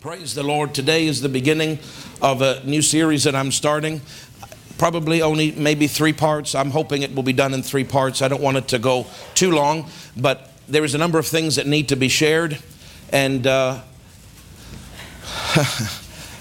Praise the Lord. Today is the beginning of a new series that I'm starting. Probably only maybe three parts. I'm hoping it will be done in three parts. I don't want it to go too long, but there is a number of things that need to be shared. And uh,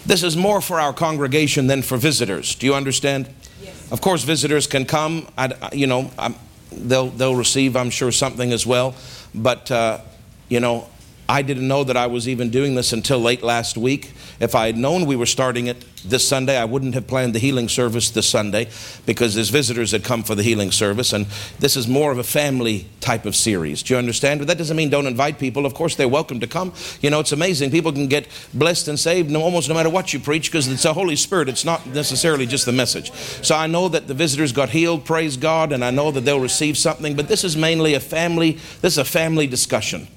this is more for our congregation than for visitors. Do you understand? Yes. Of course, visitors can come. I, you know, I'm, they'll they'll receive, I'm sure, something as well. But uh, you know, I didn't know that I was even doing this until late last week. If I had known we were starting it this Sunday, I wouldn't have planned the healing service this Sunday because there's visitors that come for the healing service. And this is more of a family type of series. Do you understand? But that doesn't mean don't invite people. Of course, they're welcome to come. You know, it's amazing. People can get blessed and saved almost no matter what you preach because it's the Holy Spirit. It's not necessarily just the message. So I know that the visitors got healed, praise God, and I know that they'll receive something. But this is mainly a family, this is a family discussion.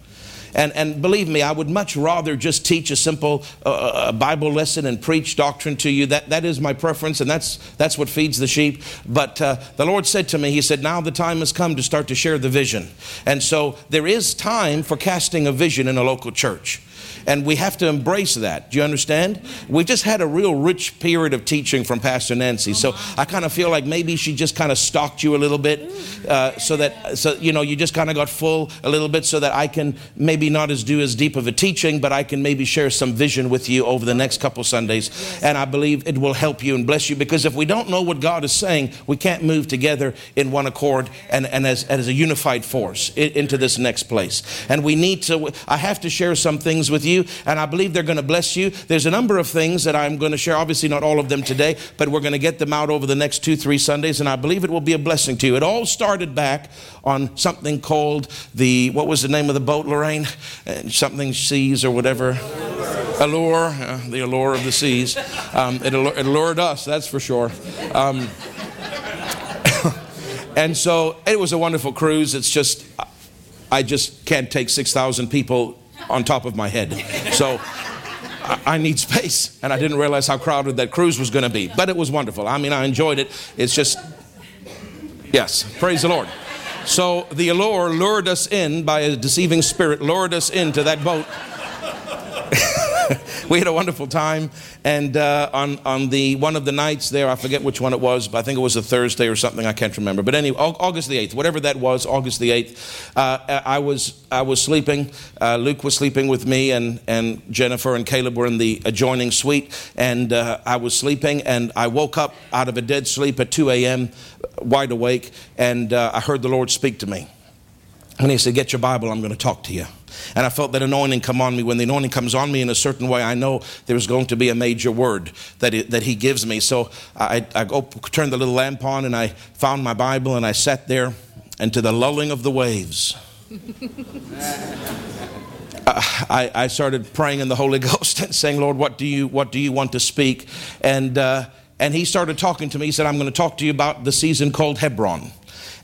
And, and believe me, I would much rather just teach a simple uh, uh, Bible lesson and preach doctrine to you. That, that is my preference, and that's, that's what feeds the sheep. But uh, the Lord said to me, He said, Now the time has come to start to share the vision. And so there is time for casting a vision in a local church and we have to embrace that. Do you understand? We just had a real rich period of teaching from Pastor Nancy, so I kind of feel like maybe she just kind of stalked you a little bit, uh, so that so you know you just kind of got full a little bit, so that I can maybe not as do as deep of a teaching, but I can maybe share some vision with you over the next couple Sundays, and I believe it will help you and bless you because if we don't know what God is saying, we can't move together in one accord and, and as, as a unified force into this next place. And we need to. I have to share some things with you and I believe they're going to bless you. There's a number of things that I'm going to share, obviously, not all of them today, but we're going to get them out over the next two, three Sundays, and I believe it will be a blessing to you. It all started back on something called the, what was the name of the boat, Lorraine? Something seas or whatever. Allure, uh, the allure of the seas. Um, it, it, allured us, that's for sure. Um, and so it was a wonderful cruise. It's just, I just can't take 6,000 people on top of my head. So I need space. And I didn't realize how crowded that cruise was going to be. But it was wonderful. I mean, I enjoyed it. It's just, yes, praise the Lord. So the allure lured us in by a deceiving spirit, lured us into that boat. we had a wonderful time. And uh, on, on the one of the nights there, I forget which one it was, but I think it was a Thursday or something, I can't remember. But anyway, August the 8th, whatever that was, August the 8th, uh, I, was, I was sleeping. Uh, Luke was sleeping with me, and, and Jennifer and Caleb were in the adjoining suite. And uh, I was sleeping, and I woke up out of a dead sleep at 2 a.m., wide awake, and uh, I heard the Lord speak to me. And he said, Get your Bible, I'm going to talk to you. And I felt that anointing come on me. When the anointing comes on me in a certain way, I know there's going to be a major word that, it, that he gives me. So I, I go, turned the little lamp on and I found my Bible and I sat there, and to the lulling of the waves, I, I, started praying in the Holy Ghost and saying, Lord, what do you, what do you want to speak? And, uh, and he started talking to me. He said, I'm going to talk to you about the season called Hebron.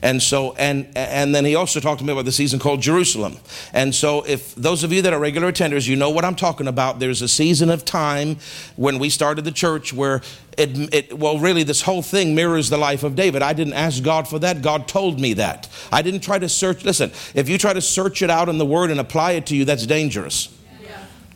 And so, and, and then he also talked to me about the season called Jerusalem. And so, if those of you that are regular attenders, you know what I'm talking about. There's a season of time when we started the church where it, it, well, really, this whole thing mirrors the life of David. I didn't ask God for that. God told me that. I didn't try to search. Listen, if you try to search it out in the Word and apply it to you, that's dangerous.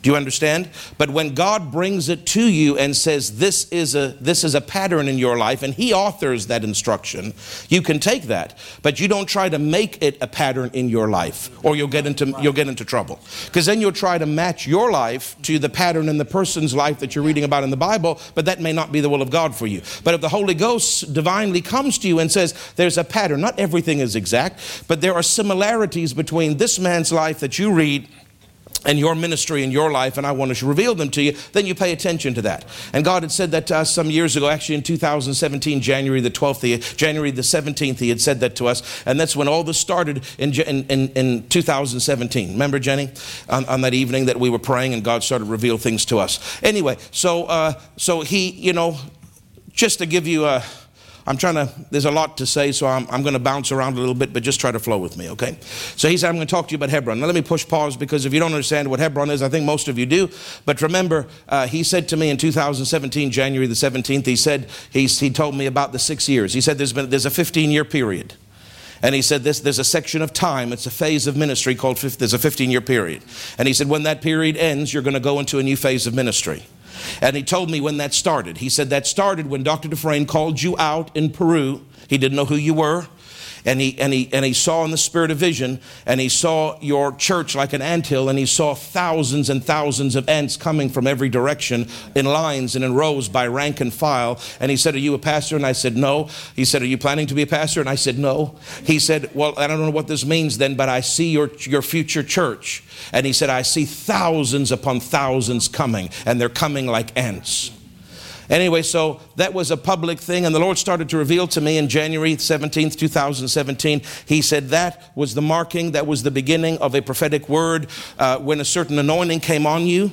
Do you understand? But when God brings it to you and says this is a this is a pattern in your life and he authors that instruction, you can take that. But you don't try to make it a pattern in your life or you'll get into you'll get into trouble. Because then you'll try to match your life to the pattern in the person's life that you're reading about in the Bible, but that may not be the will of God for you. But if the Holy Ghost divinely comes to you and says there's a pattern, not everything is exact, but there are similarities between this man's life that you read and your ministry and your life, and I want to reveal them to you, then you pay attention to that. And God had said that to us some years ago, actually in 2017, January the 12th, January the 17th, He had said that to us. And that's when all this started in, in, in 2017. Remember, Jenny, on, on, that evening that we were praying and God started to reveal things to us. Anyway, so, uh, so He, you know, just to give you a I'm trying to, there's a lot to say, so I'm, I'm going to bounce around a little bit, but just try to flow with me, okay? So he said, I'm going to talk to you about Hebron. Now let me push pause because if you don't understand what Hebron is, I think most of you do. But remember, uh, he said to me in 2017, January the 17th, he said, he's, he told me about the six years. He said there's been, there's a 15 year period. And he said, this, There's a section of time, it's a phase of ministry called, there's a 15 year period. And he said, When that period ends, you're going to go into a new phase of ministry. And he told me when that started. He said, That started when Dr. Dufresne called you out in Peru. He didn't know who you were and he, and, he, and he saw in the spirit of vision, and he saw your church like an anthill, and he saw thousands and thousands of ants coming from every direction in lines and in rows by rank and file. And he said, Are you a pastor? And I said, No. He said, Are you planning to be a pastor? And I said, No. He said, Well, I don't know what this means then, but I see your, your future church. And he said, I see thousands upon thousands coming, and they're coming like ants. Anyway, so that was a public thing, and the Lord started to reveal to me in January 17th, 2017. He said that was the marking, that was the beginning of a prophetic word uh, when a certain anointing came on you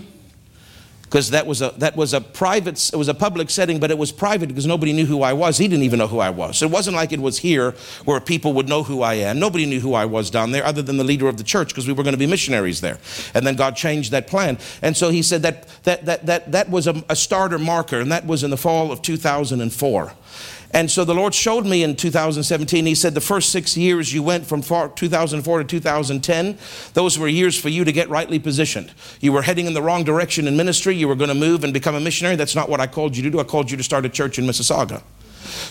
because that was a that was a private it was a public setting but it was private because nobody knew who I was. He didn't even know who I was. So it wasn't like it was here where people would know who I am. Nobody knew who I was down there other than the leader of the church because we were going to be missionaries there. And then God changed that plan. And so he said that that that that, that was a, a starter marker and that was in the fall of 2004 and so the Lord showed me in 2017, He said, the first six years you went from 2004 to 2010, those were years for you to get rightly positioned. You were heading in the wrong direction in ministry. You were going to move and become a missionary. That's not what I called you to do. I called you to start a church in Mississauga.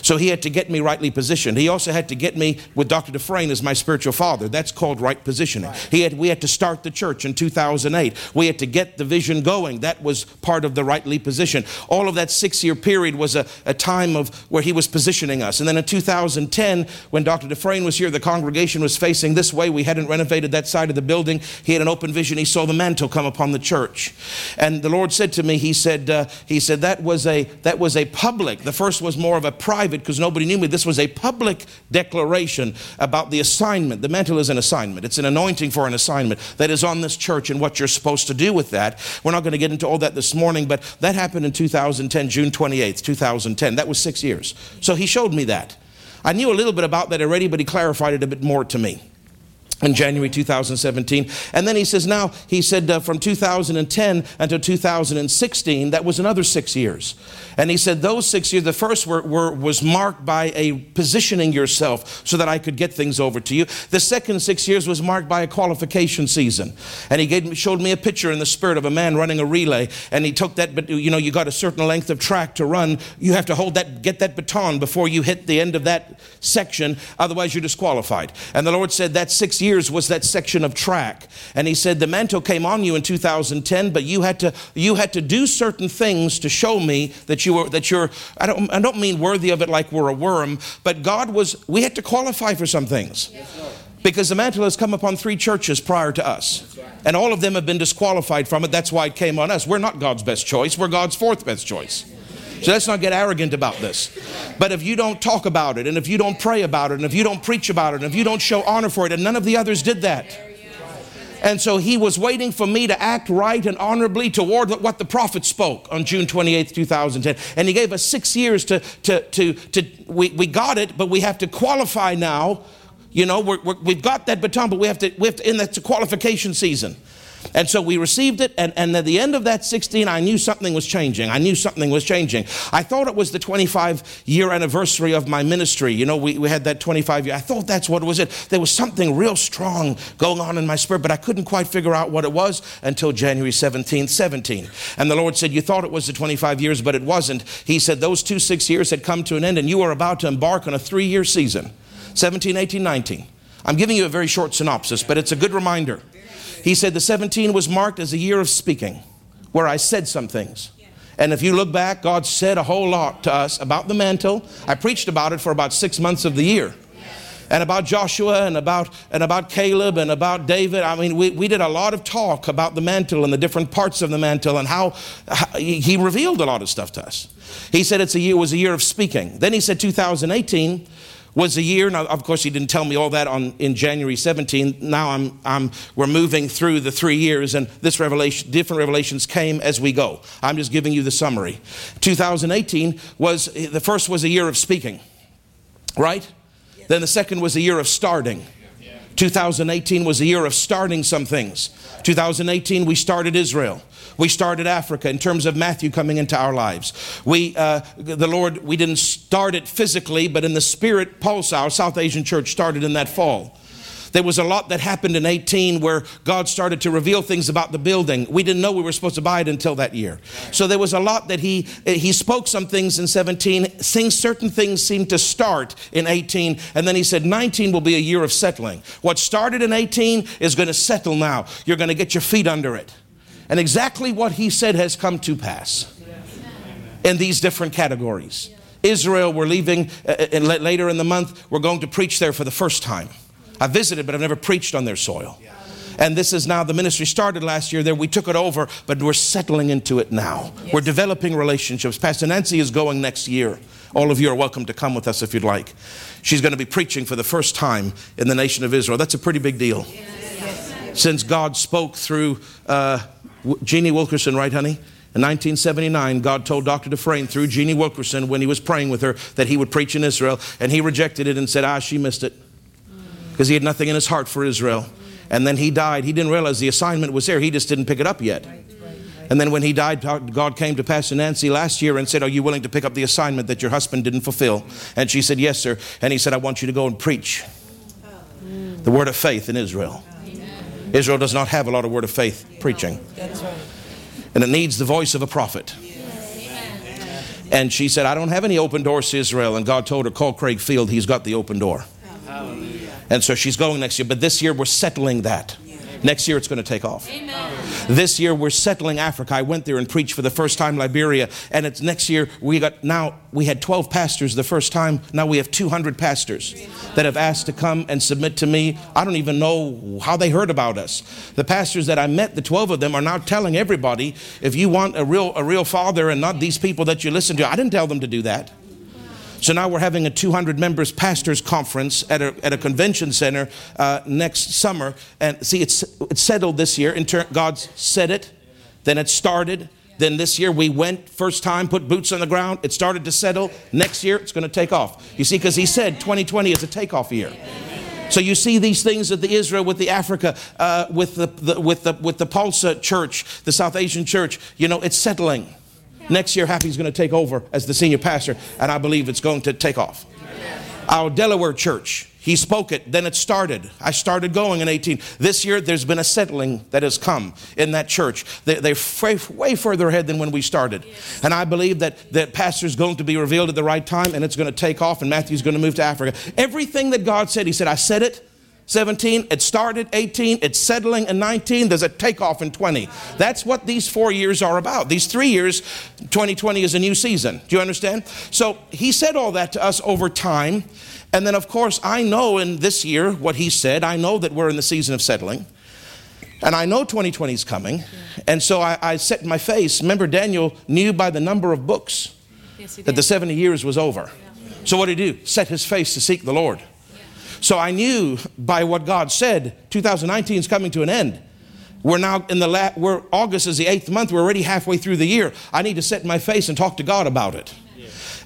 So he had to get me rightly positioned. He also had to get me with Dr. Dufresne as my spiritual father. That's called right positioning. Right. He had, we had to start the church in 2008. We had to get the vision going. That was part of the rightly position. All of that six year period was a, a time of where he was positioning us. And then in 2010, when Dr. Dufresne was here, the congregation was facing this way. We hadn't renovated that side of the building. He had an open vision. He saw the mantle come upon the church. And the Lord said to me, He said, uh, He said, that was a that was a public. The first was more of a private because nobody knew me. This was a public declaration about the assignment. The mantle is an assignment, it's an anointing for an assignment that is on this church and what you're supposed to do with that. We're not going to get into all that this morning, but that happened in 2010, June 28th, 2010. That was six years. So he showed me that. I knew a little bit about that already, but he clarified it a bit more to me in January 2017. And then he says, now, he said uh, from 2010 until 2016, that was another six years. And he said, those six years, the first were, were, was marked by a positioning yourself so that I could get things over to you. The second six years was marked by a qualification season. And he gave, showed me a picture in the spirit of a man running a relay. And he took that, but you know, you got a certain length of track to run. You have to hold that, get that baton before you hit the end of that section. Otherwise, you're disqualified. And the Lord said, that six years years was that section of track. And he said, The mantle came on you in 2010, but you had to, you had to do certain things to show me that you were, that you're, I don't, I don't mean worthy of it like we're a worm, but God was, we had to qualify for some things. because the mantle has come upon three churches prior to us. And all of them have been disqualified from it. That's why it came on us. We're not God's best choice, we're God's fourth best choice. So let's not get arrogant about this. But if you don't talk about it, and if you don't pray about it, and if you don't preach about it, and if you don't show honor for it, and none of the others did that. And so he was waiting for me to act right and honorably toward what the prophet spoke on June 28, 2010. And he gave us six years to, to, to, to we, we got it, but we have to qualify now. You know, we have got that baton, but we have to, we have to, in that qualification season. And so we received it, and, and at the end of that 16, I knew something was changing. I knew something was changing. I thought it was the 25 year anniversary of my ministry. You know, we, we had that 25 year. I thought that's what was it. There was something real strong going on in my spirit, but I couldn't quite figure out what it was until January 17th, 17. And the Lord said, You thought it was the 25 years, but it wasn't. He said, Those two six years had come to an end, and you are about to embark on a three year season 17, 18, 19. I'm giving you a very short synopsis, but it's a good reminder. He said the 17 was marked as a year of speaking, where I said some things. And if you look back, God said a whole lot to us about the mantle. I preached about it for about six months of the year. And about Joshua and about, and about Caleb and about David. I mean, we, we did a lot of talk about the mantle and the different parts of the mantle and how, how he revealed a lot of stuff to us. He said it's a year, was a year of speaking. Then he said 2018 was a year. Now, of course, he didn't tell me all that on in January 17. Now I'm, I'm, we're moving through the three years, and this revelation, different revelations came as we go. I'm just giving you the summary. 2018 was the first was a year of speaking, right? Yes. Then the second was a year of starting. 2018 was a year of starting some things. 2018, we started Israel. We started Africa in terms of Matthew coming into our lives. We, uh, the Lord, we didn't start it physically, but in the spirit, Pulse, our South Asian church, started in that fall. There was a lot that happened in 18 where God started to reveal things about the building. We didn't know we were supposed to buy it until that year. So there was a lot that he he spoke some things in 17, Seeing certain things seemed to start in 18, and then he said 19 will be a year of settling. What started in 18 is going to settle now. You're going to get your feet under it. And exactly what he said has come to pass in these different categories. Israel, we're leaving uh, uh later in the month. We're going to preach there for the first time. I visited, but I've never preached on their soil. And this is now the ministry started last year there. We took it over, but we're settling into it now. Yes. We're developing relationships. Pastor Nancy is going next year. All of you are welcome to come with us if you'd like. She's going to be preaching for the first time in the nation of Israel. That's a pretty big deal. Yes. Since God spoke through uh, Jeanne Wilkerson, right, honey? In 1979, God told Dr. Dufresne through Jeanne Wilkerson when he was praying with her that he would preach in Israel, and he rejected it and said, Ah, she missed it because he had nothing in his heart for Israel. And then he died. He didn't realize the assignment was there. He just didn't pick it up yet. And then when he died, God came to Pastor Nancy last year and said, Are you willing to pick up the assignment that your husband didn't fulfill? And she said, Yes, sir. And he said, I want you to go and preach the word of faith in Israel. Israel does not have a lot of word of faith preaching. And it needs the voice of a prophet. And she said, I don't have any open doors to Israel. And God told her, Call Craig Field, he's got the open door. And so she's going next year. But this year we're settling that. Next year it's going to take off. Amen. This year we're settling Africa. I went there and preached for the first time Liberia, and it's next year we got now we had 12 pastors the first time. Now we have 200 pastors that have asked to come and submit to me. I don't even know how they heard about us. The pastors that I met, the 12 of them, are now telling everybody, if you want a real a real father and not these people that you listen to, I didn't tell them to do that. So now we're having a 200 members pastors conference at a, at a convention center uh, next summer. And see, it's, it's settled this year. In turn, God's said it, then it started. Then this year we went first time, put boots on the ground. It started to settle. Next year it's going to take off. You see, because He said 2020 is a takeoff year. So you see these things at the Israel, with the Africa, uh, with the, the, with the with the Pulsa Church, the South Asian Church. You know, it's settling. Next year, Happy's going to take over as the senior pastor, and I believe it's going to take off. Our Delaware church, he spoke it, then it started. I started going in 18. This year, there's been a settling that has come in that church. They, are way, further ahead than when we started. And I believe that that pastor's going to be revealed at the right time, and it's going to take off, and Matthew's going to move to Africa. Everything that God said, he said, I said it, 17, it started 18, it's settling in 19, there's a takeoff in 20. That's what these four years are about. These three years, 2020 is a new season. Do you understand? So he said all that to us over time. And then, of course, I know in this year what he said. I know that we're in the season of settling. And I know 2020 is coming. And so I, I set my face. Remember, Daniel knew by the number of books yes, that the 70 years was over. So what did he do? Set his face to seek the Lord. So I knew by what God said, 2019 is coming to an end. We're now in the la- we're August is the eighth month. We're already halfway through the year. I need to set my face and talk to God about it.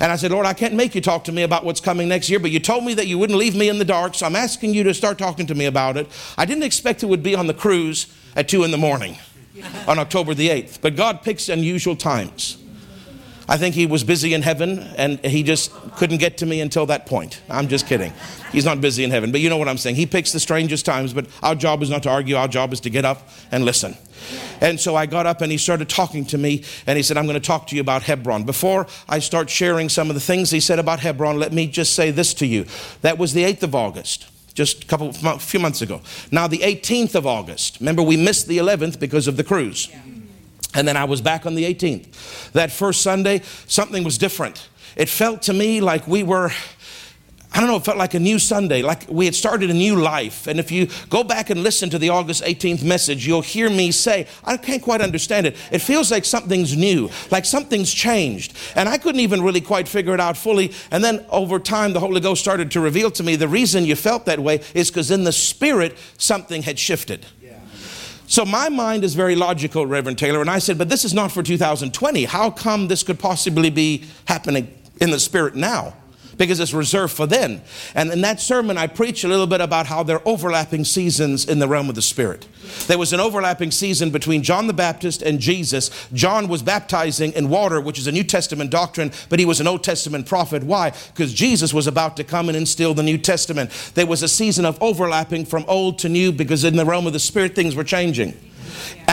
And I said, Lord, I can't make you talk to me about what's coming next year, but you told me that you wouldn't leave me in the dark, so I'm asking you to start talking to me about it. I didn't expect it would be on the cruise at two in the morning on October the 8th, but God picks unusual times. I think he was busy in heaven and he just couldn't get to me until that point. I'm just kidding. He's not busy in heaven, but you know what I'm saying. He picks the strangest times, but our job is not to argue. Our job is to get up and listen. And so I got up and he started talking to me and he said, I'm going to talk to you about Hebron. Before I start sharing some of the things he said about Hebron, let me just say this to you. That was the 8th of August just a couple few months ago. Now the 18th of August. Remember we missed the 11th because of the cruise. Yeah. And then I was back on the 18th. That first Sunday, something was different. It felt to me like we were, I don't know, it felt like a new Sunday, like we had started a new life. And if you go back and listen to the August 18th message, you'll hear me say, I can't quite understand it. It feels like something's new, like something's changed. And I couldn't even really quite figure it out fully. And then over time, the Holy Ghost started to reveal to me the reason you felt that way is because in the spirit, something had shifted. So my mind is very logical, Reverend Taylor, and I said, but this is not for 2020. How come this could possibly be happening in the spirit now? Because it's reserved for then. And in that sermon, I preach a little bit about how there are overlapping seasons in the realm of the Spirit. There was an overlapping season between John the Baptist and Jesus. John was baptizing in water, which is a New Testament doctrine, but he was an Old Testament prophet. Why? Because Jesus was about to come and instill the New Testament. There was a season of overlapping from old to new because in the realm of the Spirit, things were changing.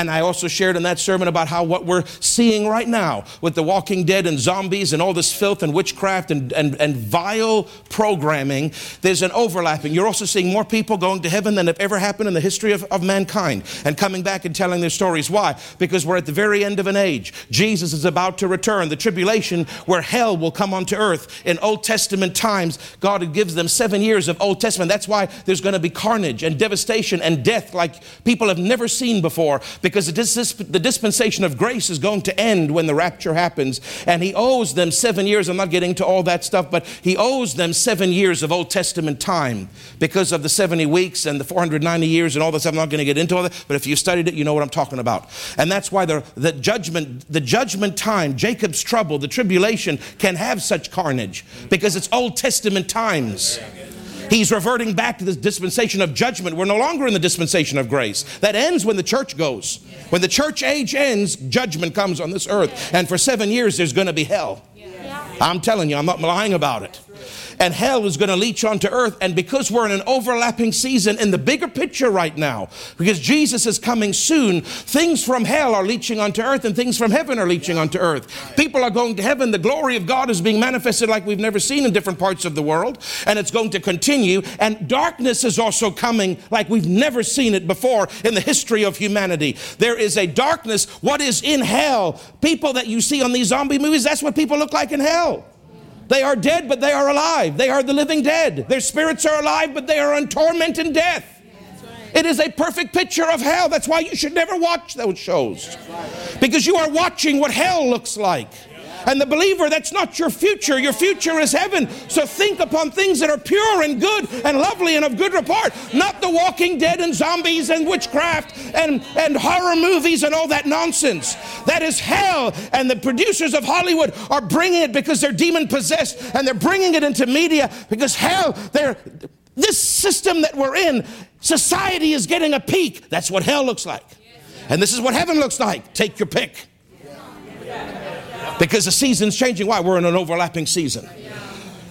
And I also shared in that sermon about how what we're seeing right now with the walking dead and zombies and all this filth and witchcraft and, and, and vile programming, there's an overlapping. You're also seeing more people going to heaven than have ever happened in the history of, of mankind and coming back and telling their stories. Why? Because we're at the very end of an age. Jesus is about to return. The tribulation where hell will come onto earth. In Old Testament times, God gives them seven years of Old Testament. That's why there's going to be carnage and devastation and death like people have never seen before because the the dispensation of grace is going to end when the rapture happens. And he owes them seven years. I'm not getting to all that stuff, but he owes them seven years of Old Testament time because of the 70 weeks and the 490 years and all this. I'm not going to get into all that, but if you studied it, you know what I'm talking about. And that's why the, the judgment, the judgment time, Jacob's trouble, the tribulation can have such carnage because it's Old Testament times. He's reverting back to this dispensation of judgment. We're no longer in the dispensation of grace. That ends when the church goes. When the church age ends, judgment comes on this earth. And for seven years, there's going to be hell. I'm telling you, I'm not lying about it and hell is going to leach onto earth. And because we're in an overlapping season in the bigger picture right now, because Jesus is coming soon, things from hell are leaching onto earth and things from heaven are leaching onto earth. People are going to heaven. The glory of God is being manifested like we've never seen in different parts of the world, and it's going to continue. And darkness is also coming like we've never seen it before in the history of humanity. There is a darkness. What is in hell? People that you see on these zombie movies, that's what people look like in hell. They are dead, but they are alive. They are the living dead. Their spirits are alive, but they are in torment and death. It is a perfect picture of hell. That's why you should never watch those shows. Because you are watching what hell looks like. And the believer, that's not your future. Your future is heaven. So think upon things that are pure and good and lovely and of good report, not the walking dead and zombies and witchcraft and, and horror movies and all that nonsense. That is hell. And the producers of Hollywood are bringing it because they're demon possessed and they're bringing it into media because hell, they're. This system that we're in, society is getting a peek. That's what hell looks like. And this is what heaven looks like. Take your pick. Because the season's changing. Why? We're in an overlapping season.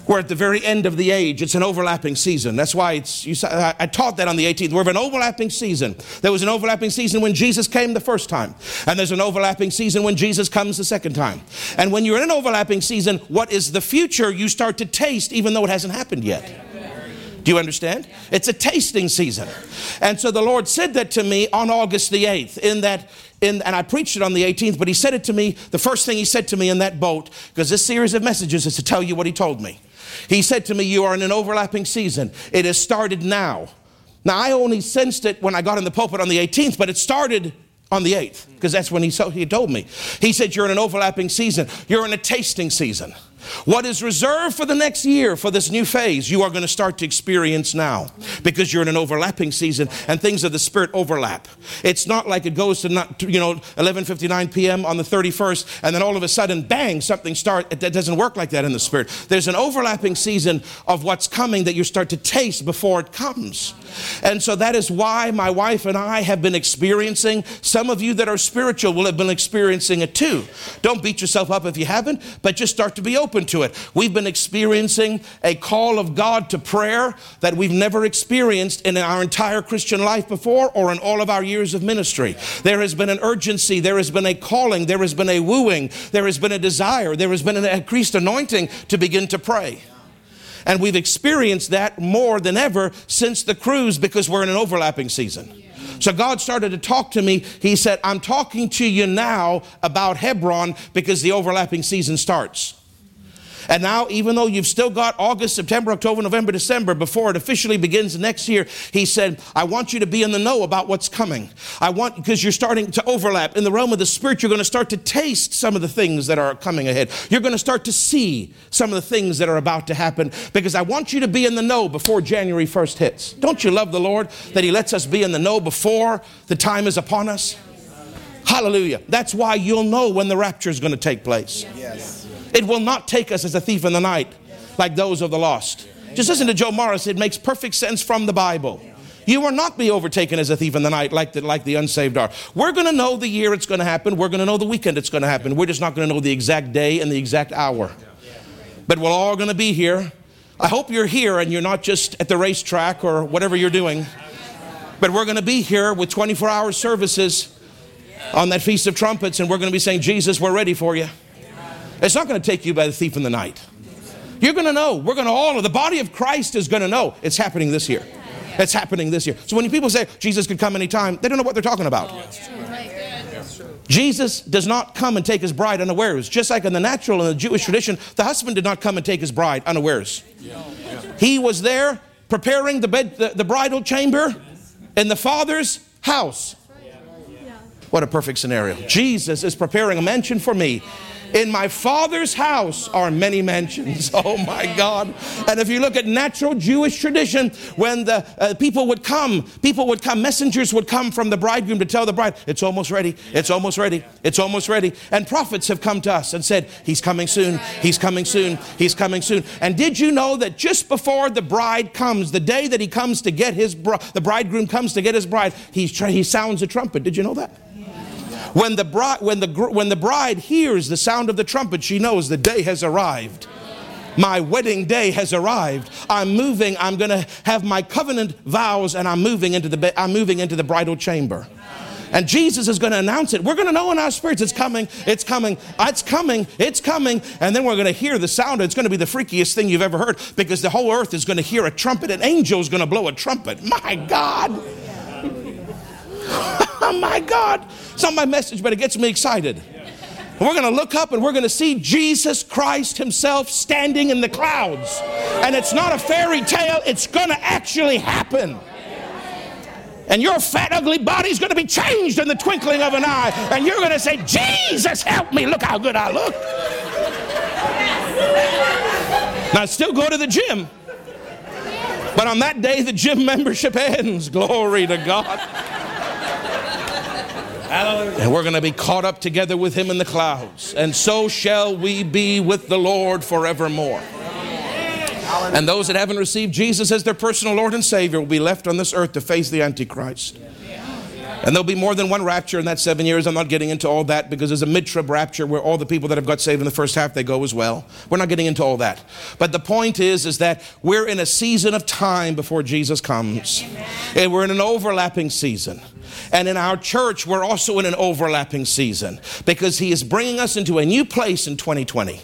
We're at the very end of the age. It's an overlapping season. That's why it's, you, I, I taught that on the 18th. We're in an overlapping season. There was an overlapping season when Jesus came the first time. And there's an overlapping season when Jesus comes the second time. And when you're in an overlapping season, what is the future you start to taste even though it hasn't happened yet? Do you understand? It's a tasting season. And so the Lord said that to me on August the 8th, in that in, and I preached it on the 18th, but he said it to me, the first thing he said to me in that boat, because this series of messages is to tell you what he told me. He said to me, You are in an overlapping season. It has started now. Now, I only sensed it when I got in the pulpit on the 18th, but it started on the 8th, because that's when he, so, he told me. He said, You're in an overlapping season, you're in a tasting season. What is reserved for the next year, for this new phase, you are going to start to experience now because you're in an overlapping season and things of the Spirit overlap. It's not like it goes to, not, you know, 11.59 p.m. on the 31st and then all of a sudden, bang, something starts. It doesn't work like that in the Spirit. There's an overlapping season of what's coming that you start to taste before it comes. And so that is why my wife and I have been experiencing, some of you that are spiritual will have been experiencing it too. Don't beat yourself up if you haven't, but just start to be open open to it. We've been experiencing a call of God to prayer that we've never experienced in our entire Christian life before or in all of our years of ministry. There has been an urgency, there has been a calling, there has been a wooing, there has been a desire, there has been an increased anointing to begin to pray. And we've experienced that more than ever since the cruise because we're in an overlapping season. So God started to talk to me. He said, I'm talking to you now about Hebron because the overlapping season starts. And now, even though you've still got August, September, October, November, December before it officially begins next year, he said, I want you to be in the know about what's coming. I want, because you're starting to overlap. In the realm of the Spirit, you're going to start to taste some of the things that are coming ahead. You're going to start to see some of the things that are about to happen because I want you to be in the know before January 1st hits. Don't you love the Lord that He lets us be in the know before the time is upon us? Hallelujah. That's why you'll know when the rapture is going to take place. Yes. It will not take us as a thief in the night. like those of the lost. Just listen to Joe Morris. It makes perfect sense from the Bible. You will not be overtaken as a thief in the night like the, like the unsaved are. We're going to know the year it's going to happen. We're going to know the weekend it's going to happen. We're just not going to know the exact day and the exact hour. But we're all going to be here. I hope you're here and you're not just at the racetrack or whatever you're doing. But we're going to be here with 24 hour services on that Feast of Trumpets, and we're going to be saying, Jesus, we're ready for you. It's not going to take you by the thief in the night. You're going to know. We're going to all, the body of Christ is going to know it's happening this year. It's happening this year. So when people say Jesus could come anytime, they don't know what they're talking about. Jesus does not come and take his bride unawares. Just like in the natural and the Jewish tradition, the husband did not come and take his bride unawares. He was there preparing the, bed, the, the bridal chamber in the Father's house. What a perfect scenario. Jesus is preparing a mansion for me in my father's house are many mansions. Oh my God. And if you look at natural Jewish tradition, when the uh, people would come, people would come, messengers would come from the bridegroom to tell the bride, it's almost ready, it's almost ready, it's almost ready. And prophets have come to us and said, He's coming soon, He's coming soon, He's coming soon. And did you know that just before the bride comes, the day that he comes to get his, br- the bridegroom comes to get his bride, he's tra- he sounds a trumpet. Did you know that? When the, bride, when, the, when the bride hears the sound of the trumpet, she knows the day has arrived. My wedding day has arrived. I'm moving. I'm going to have my covenant vows and I'm moving into the, I'm moving into the bridal chamber. And Jesus is going to announce it. We're going to know in our spirits it's coming, it's coming, it's coming, it's coming. And then we're going to hear the sound. It's going to be the freakiest thing you've ever heard because the whole earth is going to hear a trumpet. An angel is going to blow a trumpet. My God. Oh my God. It's not my message, but it gets me excited. We're going to look up and we're going to see Jesus Christ Himself standing in the clouds. And it's not a fairy tale, it's going to actually happen. And your fat, ugly body's going to be changed in the twinkling of an eye. And you're going to say, Jesus, help me. Look how good I look. Now, I still go to the gym. But on that day, the gym membership ends. Glory to God. Hallelujah. And we're going to be caught up together with him in the clouds. And so shall we be with the Lord forevermore. And those that haven't received Jesus as their personal Lord and Savior will be left on this earth to face the Antichrist. And there'll be more than one rapture in that seven years. I'm not getting into all that because there's a mid-trib rapture where all the people that have got saved in the first half, they go as well. We're not getting into all that. But the point is, is that we're in a season of time before Jesus comes. And we're in an overlapping season. And in our church, we're also in an overlapping season because he is bringing us into a new place in 2020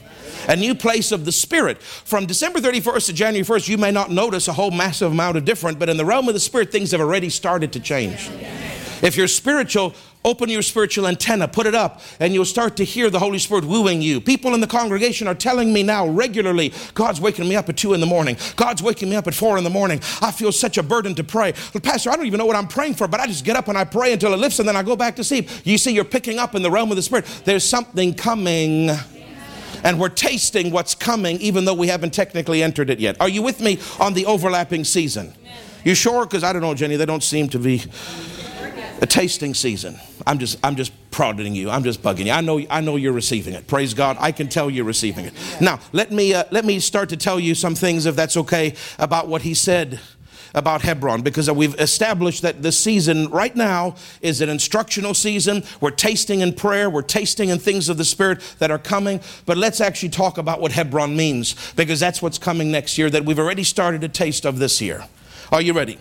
a new place of the Spirit. From December 31st to January 1st, you may not notice a whole massive amount of different, but in the realm of the Spirit, things have already started to change. If you're spiritual, open your spiritual antenna, put it up, and you'll start to hear the Holy Spirit wooing you. People in the congregation are telling me now regularly, God's waking me up at two in the morning. God's waking me up at four in the morning. I feel such a burden to pray. Well, Pastor, I don't even know what I'm praying for, but I just get up and I pray until it lifts and then I go back to sleep. You see, you're picking up in the realm of the Spirit. There's something coming. And we're tasting what's coming, even though we haven't technically entered it yet. Are you with me on the overlapping season? You sure? Because I don't know, Jenny, they don't seem to be a tasting season. I'm just, I'm just prodding you. I'm just bugging you. I know, I know you're receiving it. Praise God. I can tell you're receiving it. Now, let me, uh, let me start to tell you some things, if that's okay, about what he said about Hebron because we've established that this season right now is an instructional season. We're tasting in prayer, we're tasting in things of the Spirit that are coming. But let's actually talk about what Hebron means because that's what's coming next year that we've already started a taste of this year. Are you ready?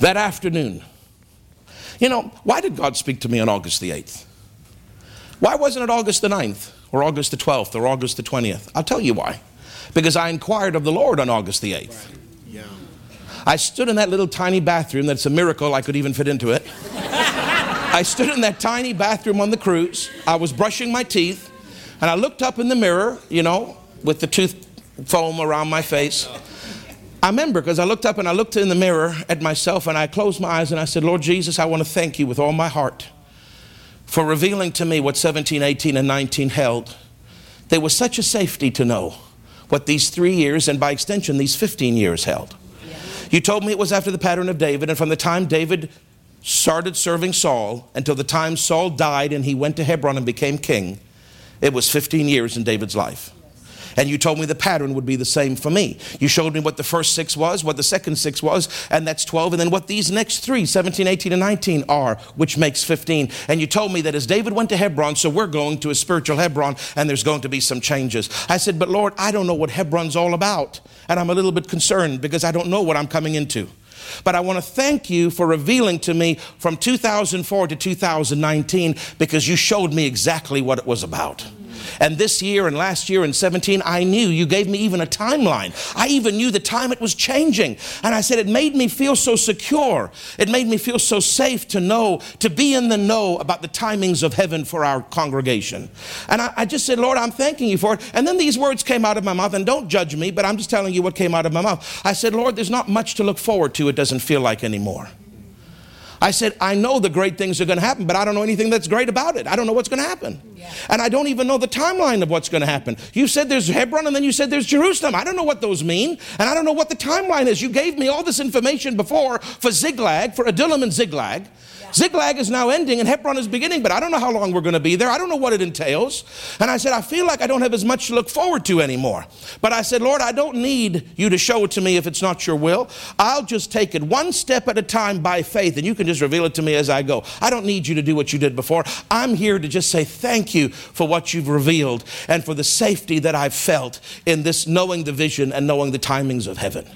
That afternoon, you know, why did God speak to me on August the 8th? Why wasn't it August the 9th or August the 12th or August the 20th? I'll tell you why. Because I inquired of the Lord on August the 8th. Yeah. I stood in that little tiny bathroom that's a miracle I could even fit into it. I stood in that tiny bathroom on the cruise. I was brushing my teeth and I looked up in the mirror, you know, with the tooth foam around my face. I remember because I looked up and I looked in the mirror at myself and I closed my eyes and I said, Lord Jesus, I want to thank you with all my heart for revealing to me what 17, 18, and 19 held. There was such a safety to know what these three years and by extension these 15 years held. You told me it was after the pattern of David, and from the time David started serving Saul until the time Saul died and he went to Hebron and became king, it was 15 years in David's life. And you told me the pattern would be the same for me. You showed me what the first six was, what the second six was, and that's 12, and then what these next three, 17, 18, and 19 are, which makes 15. And you told me that as David went to Hebron, so we're going to a spiritual Hebron, and there's going to be some changes. I said, But Lord, I don't know what Hebron's all about. And I'm a little bit concerned because I don't know what I'm coming into. But I want to thank you for revealing to me from 2004 to 2019 because you showed me exactly what it was about. And this year and last year and 17, I knew you gave me even a timeline. I even knew the time it was changing. And I said, it made me feel so secure. It made me feel so safe to know, to be in the know about the timings of heaven for our congregation. And I, I just said, Lord, I'm thanking you for it. And then these words came out of my mouth, and don't judge me, but I'm just telling you what came out of my mouth. I said, Lord, there's not much to look forward to, it doesn't feel like anymore. I said, I know the great things are going to happen, but I don't know anything that's great about it. I don't know what's going to happen. Yeah. And I don't even know the timeline of what's going to happen. You said there's Hebron and then you said there's Jerusalem. I don't know what those mean. And I don't know what the timeline is. You gave me all this information before for Ziklag, for Adullam and Ziklag. Ziklag is now ending and Hebron is beginning, but I don't know how long we're going to be there. I don't know what it entails. And I said, I feel like I don't have as much to look forward to anymore. But I said, Lord, I don't need you to show it to me if it's not your will. I'll just take it one step at a time by faith, and you can just reveal it to me as I go. I don't need you to do what you did before. I'm here to just say thank you for what you've revealed and for the safety that I've felt in this knowing the vision and knowing the timings of heaven.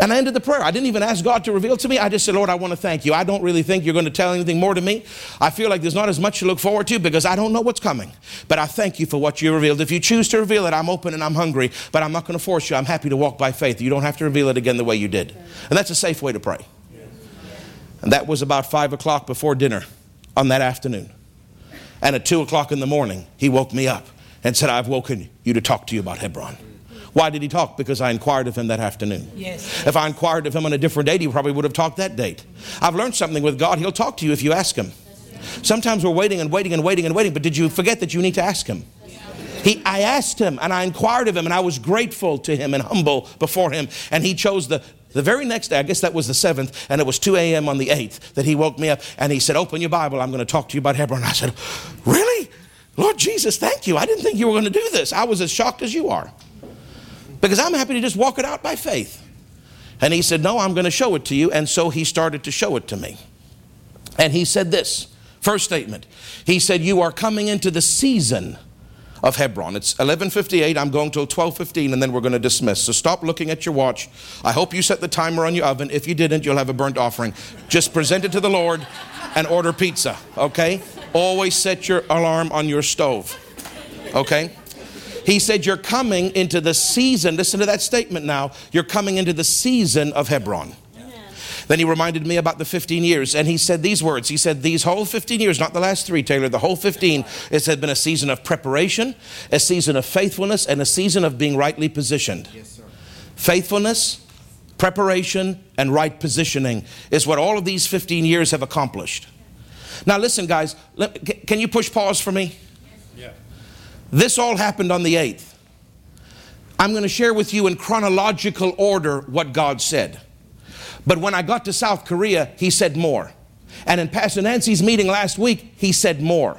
And I ended the prayer. I didn't even ask God to reveal to me. I just said, Lord, I want to thank you. I don't really think you're going to tell anything more to me. I feel like there's not as much to look forward to because I don't know what's coming. But I thank you for what you revealed. If you choose to reveal it, I'm open and I'm hungry, but I'm not going to force you. I'm happy to walk by faith. You don't have to reveal it again the way you did. And that's a safe way to pray. And that was about five o'clock before dinner on that afternoon. And at two o'clock in the morning, he woke me up and said, I've woken you to talk to you about Hebron. Why did he talk? Because I inquired of him that afternoon. Yes. If I inquired of him on a different date, he probably would have talked that date. I've learned something with God. He'll talk to you if you ask him. Sometimes we're waiting and waiting and waiting and waiting, but did you forget that you need to ask him? He, I asked him and I inquired of him and I was grateful to him and humble before him. And he chose the, the very next day, I guess that was the 7th, and it was 2 a.m. on the 8th that he woke me up and he said, Open your Bible, I'm going to talk to you about Hebron. I said, Really? Lord Jesus, thank you. I didn't think you were going to do this. I was as shocked as you are because I'm happy to just walk it out by faith. And he said, No, I'm going to show it to you. And so he started to show it to me. And he said this first statement. He said, You are coming into the season of Hebron. It's 11:58. I'm going till 12:15 and then we're going to dismiss. So stop looking at your watch. I hope you set the timer on your oven. If you didn't, you'll have a burnt offering. Just present it to the Lord and order pizza, okay? Always set your alarm on your stove. Okay? He said, You're coming into the season. Listen to that statement now. You're coming into the season of Hebron. Then he reminded me about the 15 years, and he said these words. He said, These whole 15 years, not the last three, Taylor, the whole 15, it has been a season of preparation, a season of faithfulness, and a season of being rightly positioned. Yes, faithfulness, preparation, and right positioning is what all of these 15 years have accomplished. Now, listen, guys, let, can you push pause for me? This all happened on the 8th. I'm going to share with you in chronological order what God said. But when I got to South Korea, He said more. And in Pastor Nancy's meeting last week, He said more.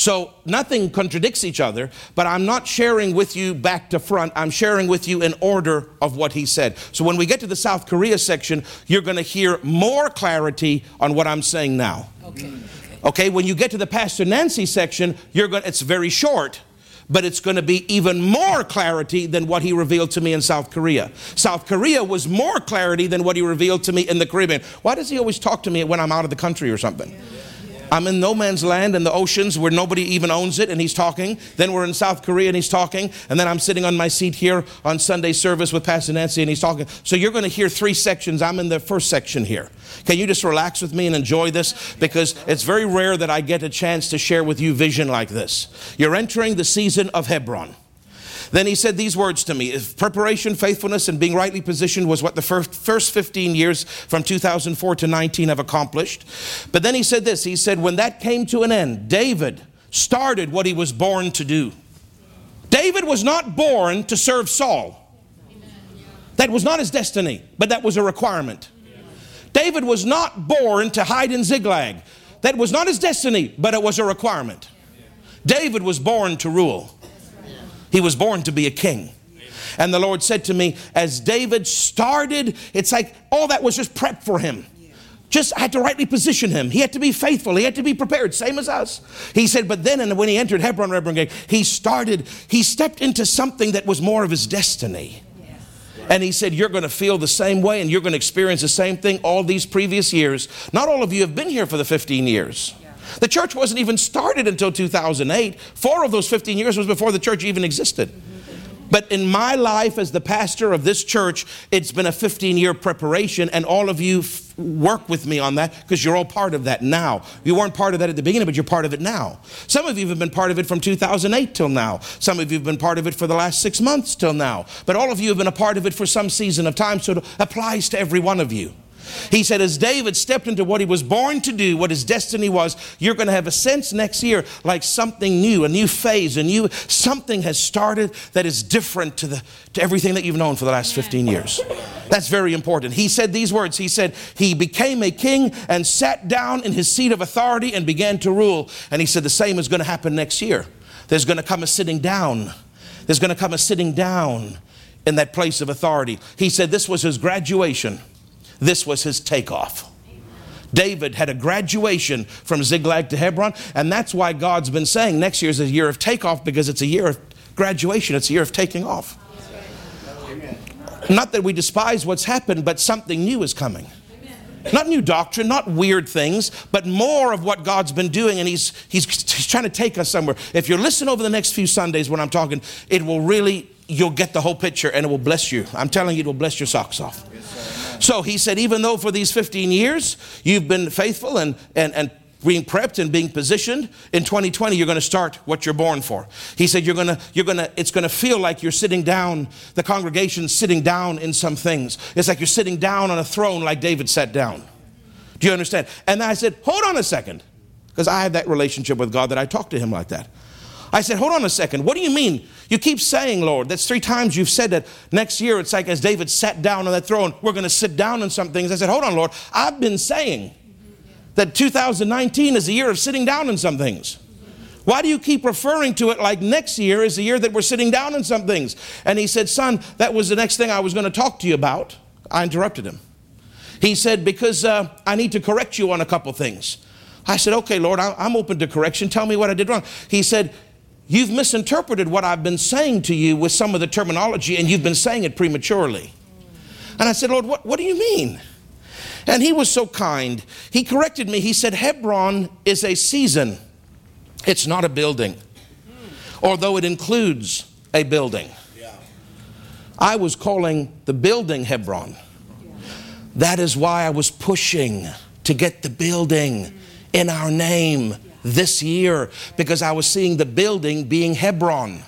So nothing contradicts each other, but I'm not sharing with you back to front. I'm sharing with you in order of what he said. So when we get to the South Korea section, you're going to hear more clarity on what I'm saying now. Okay. Okay, when you get to the Pastor Nancy section, you're going it's very short, but it's going to be even more clarity than what he revealed to me in South Korea. South Korea was more clarity than what he revealed to me in the Caribbean. Why does he always talk to me when I'm out of the country or something? I'm in no man's land in the oceans where nobody even owns it, and he's talking. Then we're in South Korea and he's talking. And then I'm sitting on my seat here on Sunday service with Pastor Nancy and he's talking. So you're going to hear three sections. I'm in the first section here. Can you just relax with me and enjoy this? Because it's very rare that I get a chance to share with you vision like this. You're entering the season of Hebron. Then he said these words to me if preparation, faithfulness, and being rightly positioned was what the first, first 15 years from 2004 to 19 have accomplished. But then he said this he said, when that came to an end, David started what he was born to do. David was not born to serve Saul. That was not his destiny, but that was a requirement. David was not born to hide in Ziklag. That was not his destiny, but it was a requirement. David was born to rule. He was born to be a king. And the Lord said to me, as David started, it's like all that was just prep for him. Just had to rightly position him. He had to be faithful. He had to be prepared, same as us. He said, but then and when he entered Hebron, Reverend he started, he stepped into something that was more of his destiny. And he said, You're going to feel the same way and you're going to experience the same thing all these previous years. Not all of you have been here for the 15 years. The church wasn't even started until 2008. Four of those 15 years was before the church even existed. But in my life as the pastor of this church, it's been a 15 year preparation, and all of you f- work with me on that because you're all part of that now. You weren't part of that at the beginning, but you're part of it now. Some of you have been part of it from 2008 till now. Some of you have been part of it for the last six months till now. But all of you have been a part of it for some season of time, so it applies to every one of you. He said, as David stepped into what he was born to do, what his destiny was, you're going to have a sense next year like something new, a new phase, a new something has started that is different to, the, to everything that you've known for the last 15 years. That's very important. He said these words He said, He became a king and sat down in his seat of authority and began to rule. And he said, The same is going to happen next year. There's going to come a sitting down. There's going to come a sitting down in that place of authority. He said this was his graduation. This was his takeoff. David had a graduation from Ziklag to Hebron, and that's why God's been saying next year is a year of takeoff because it's a year of graduation, it's a year of taking off. Not that we despise what's happened, but something new is coming. Not new doctrine, not weird things, but more of what God's been doing, and he's, he's, he's trying to take us somewhere. If you listen over the next few Sundays when I'm talking, it will really, you'll get the whole picture and it will bless you. I'm telling you, it will bless your socks off. So he said, even though for these 15 years you've been faithful and, and, and being prepped and being positioned in 2020 you're going to start what you're born for he said you're going to you're going to it's going to feel like you're sitting down the congregation's sitting down in some things it's like you're sitting down on a throne like david sat down do you understand and i said hold on a second because i have that relationship with god that i talk to him like that I said, Hold on a second. What do you mean? You keep saying, Lord. That's three times you've said that. Next year, it's like as David sat down on that throne, we're going to sit down on some things. I said, Hold on, Lord. I've been saying that 2019 is a year of sitting down on some things. Why do you keep referring to it like next year is the year that we're sitting down on some things? And he said, Son, that was the next thing I was going to talk to you about. I interrupted him. He said, Because uh, I need to correct you on a couple things. I said, Okay, Lord, I'm open to correction. Tell me what I did wrong. He said, You've misinterpreted what I've been saying to you with some of the terminology, and you've been saying it prematurely. And I said, Lord, what, what do you mean? And he was so kind. He corrected me. He said, Hebron is a season, it's not a building, although it includes a building. I was calling the building Hebron. That is why I was pushing to get the building in our name this year because I was seeing the building being Hebron.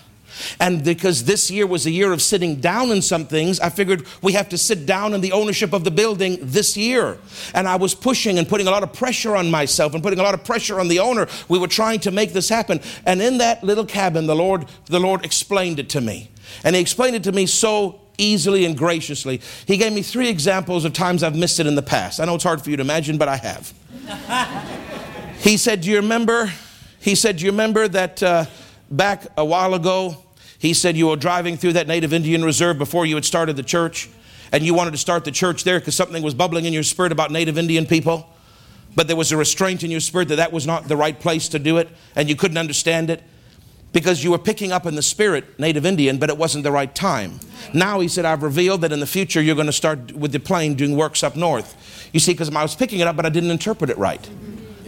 And because this year was a year of sitting down in some things, I figured we have to sit down in the ownership of the building this year. And I was pushing and putting a lot of pressure on myself and putting a lot of pressure on the owner. We were trying to make this happen. And in that little cabin, the Lord, the Lord explained it to me. And He explained it to me so easily and graciously. He gave me three examples of times I've missed it in the past. I know it's hard for you to imagine, but I have. He said, Do you remember? He said, Do you remember that uh, back a while ago, he said you were driving through that Native Indian reserve before you had started the church, and you wanted to start the church there because something was bubbling in your spirit about Native Indian people? But there was a restraint in your spirit that that was not the right place to do it, and you couldn't understand it because you were picking up in the spirit Native Indian, but it wasn't the right time. Now he said, I've revealed that in the future you're going to start with the plane doing works up north. You see, because I was picking it up, but I didn't interpret it right.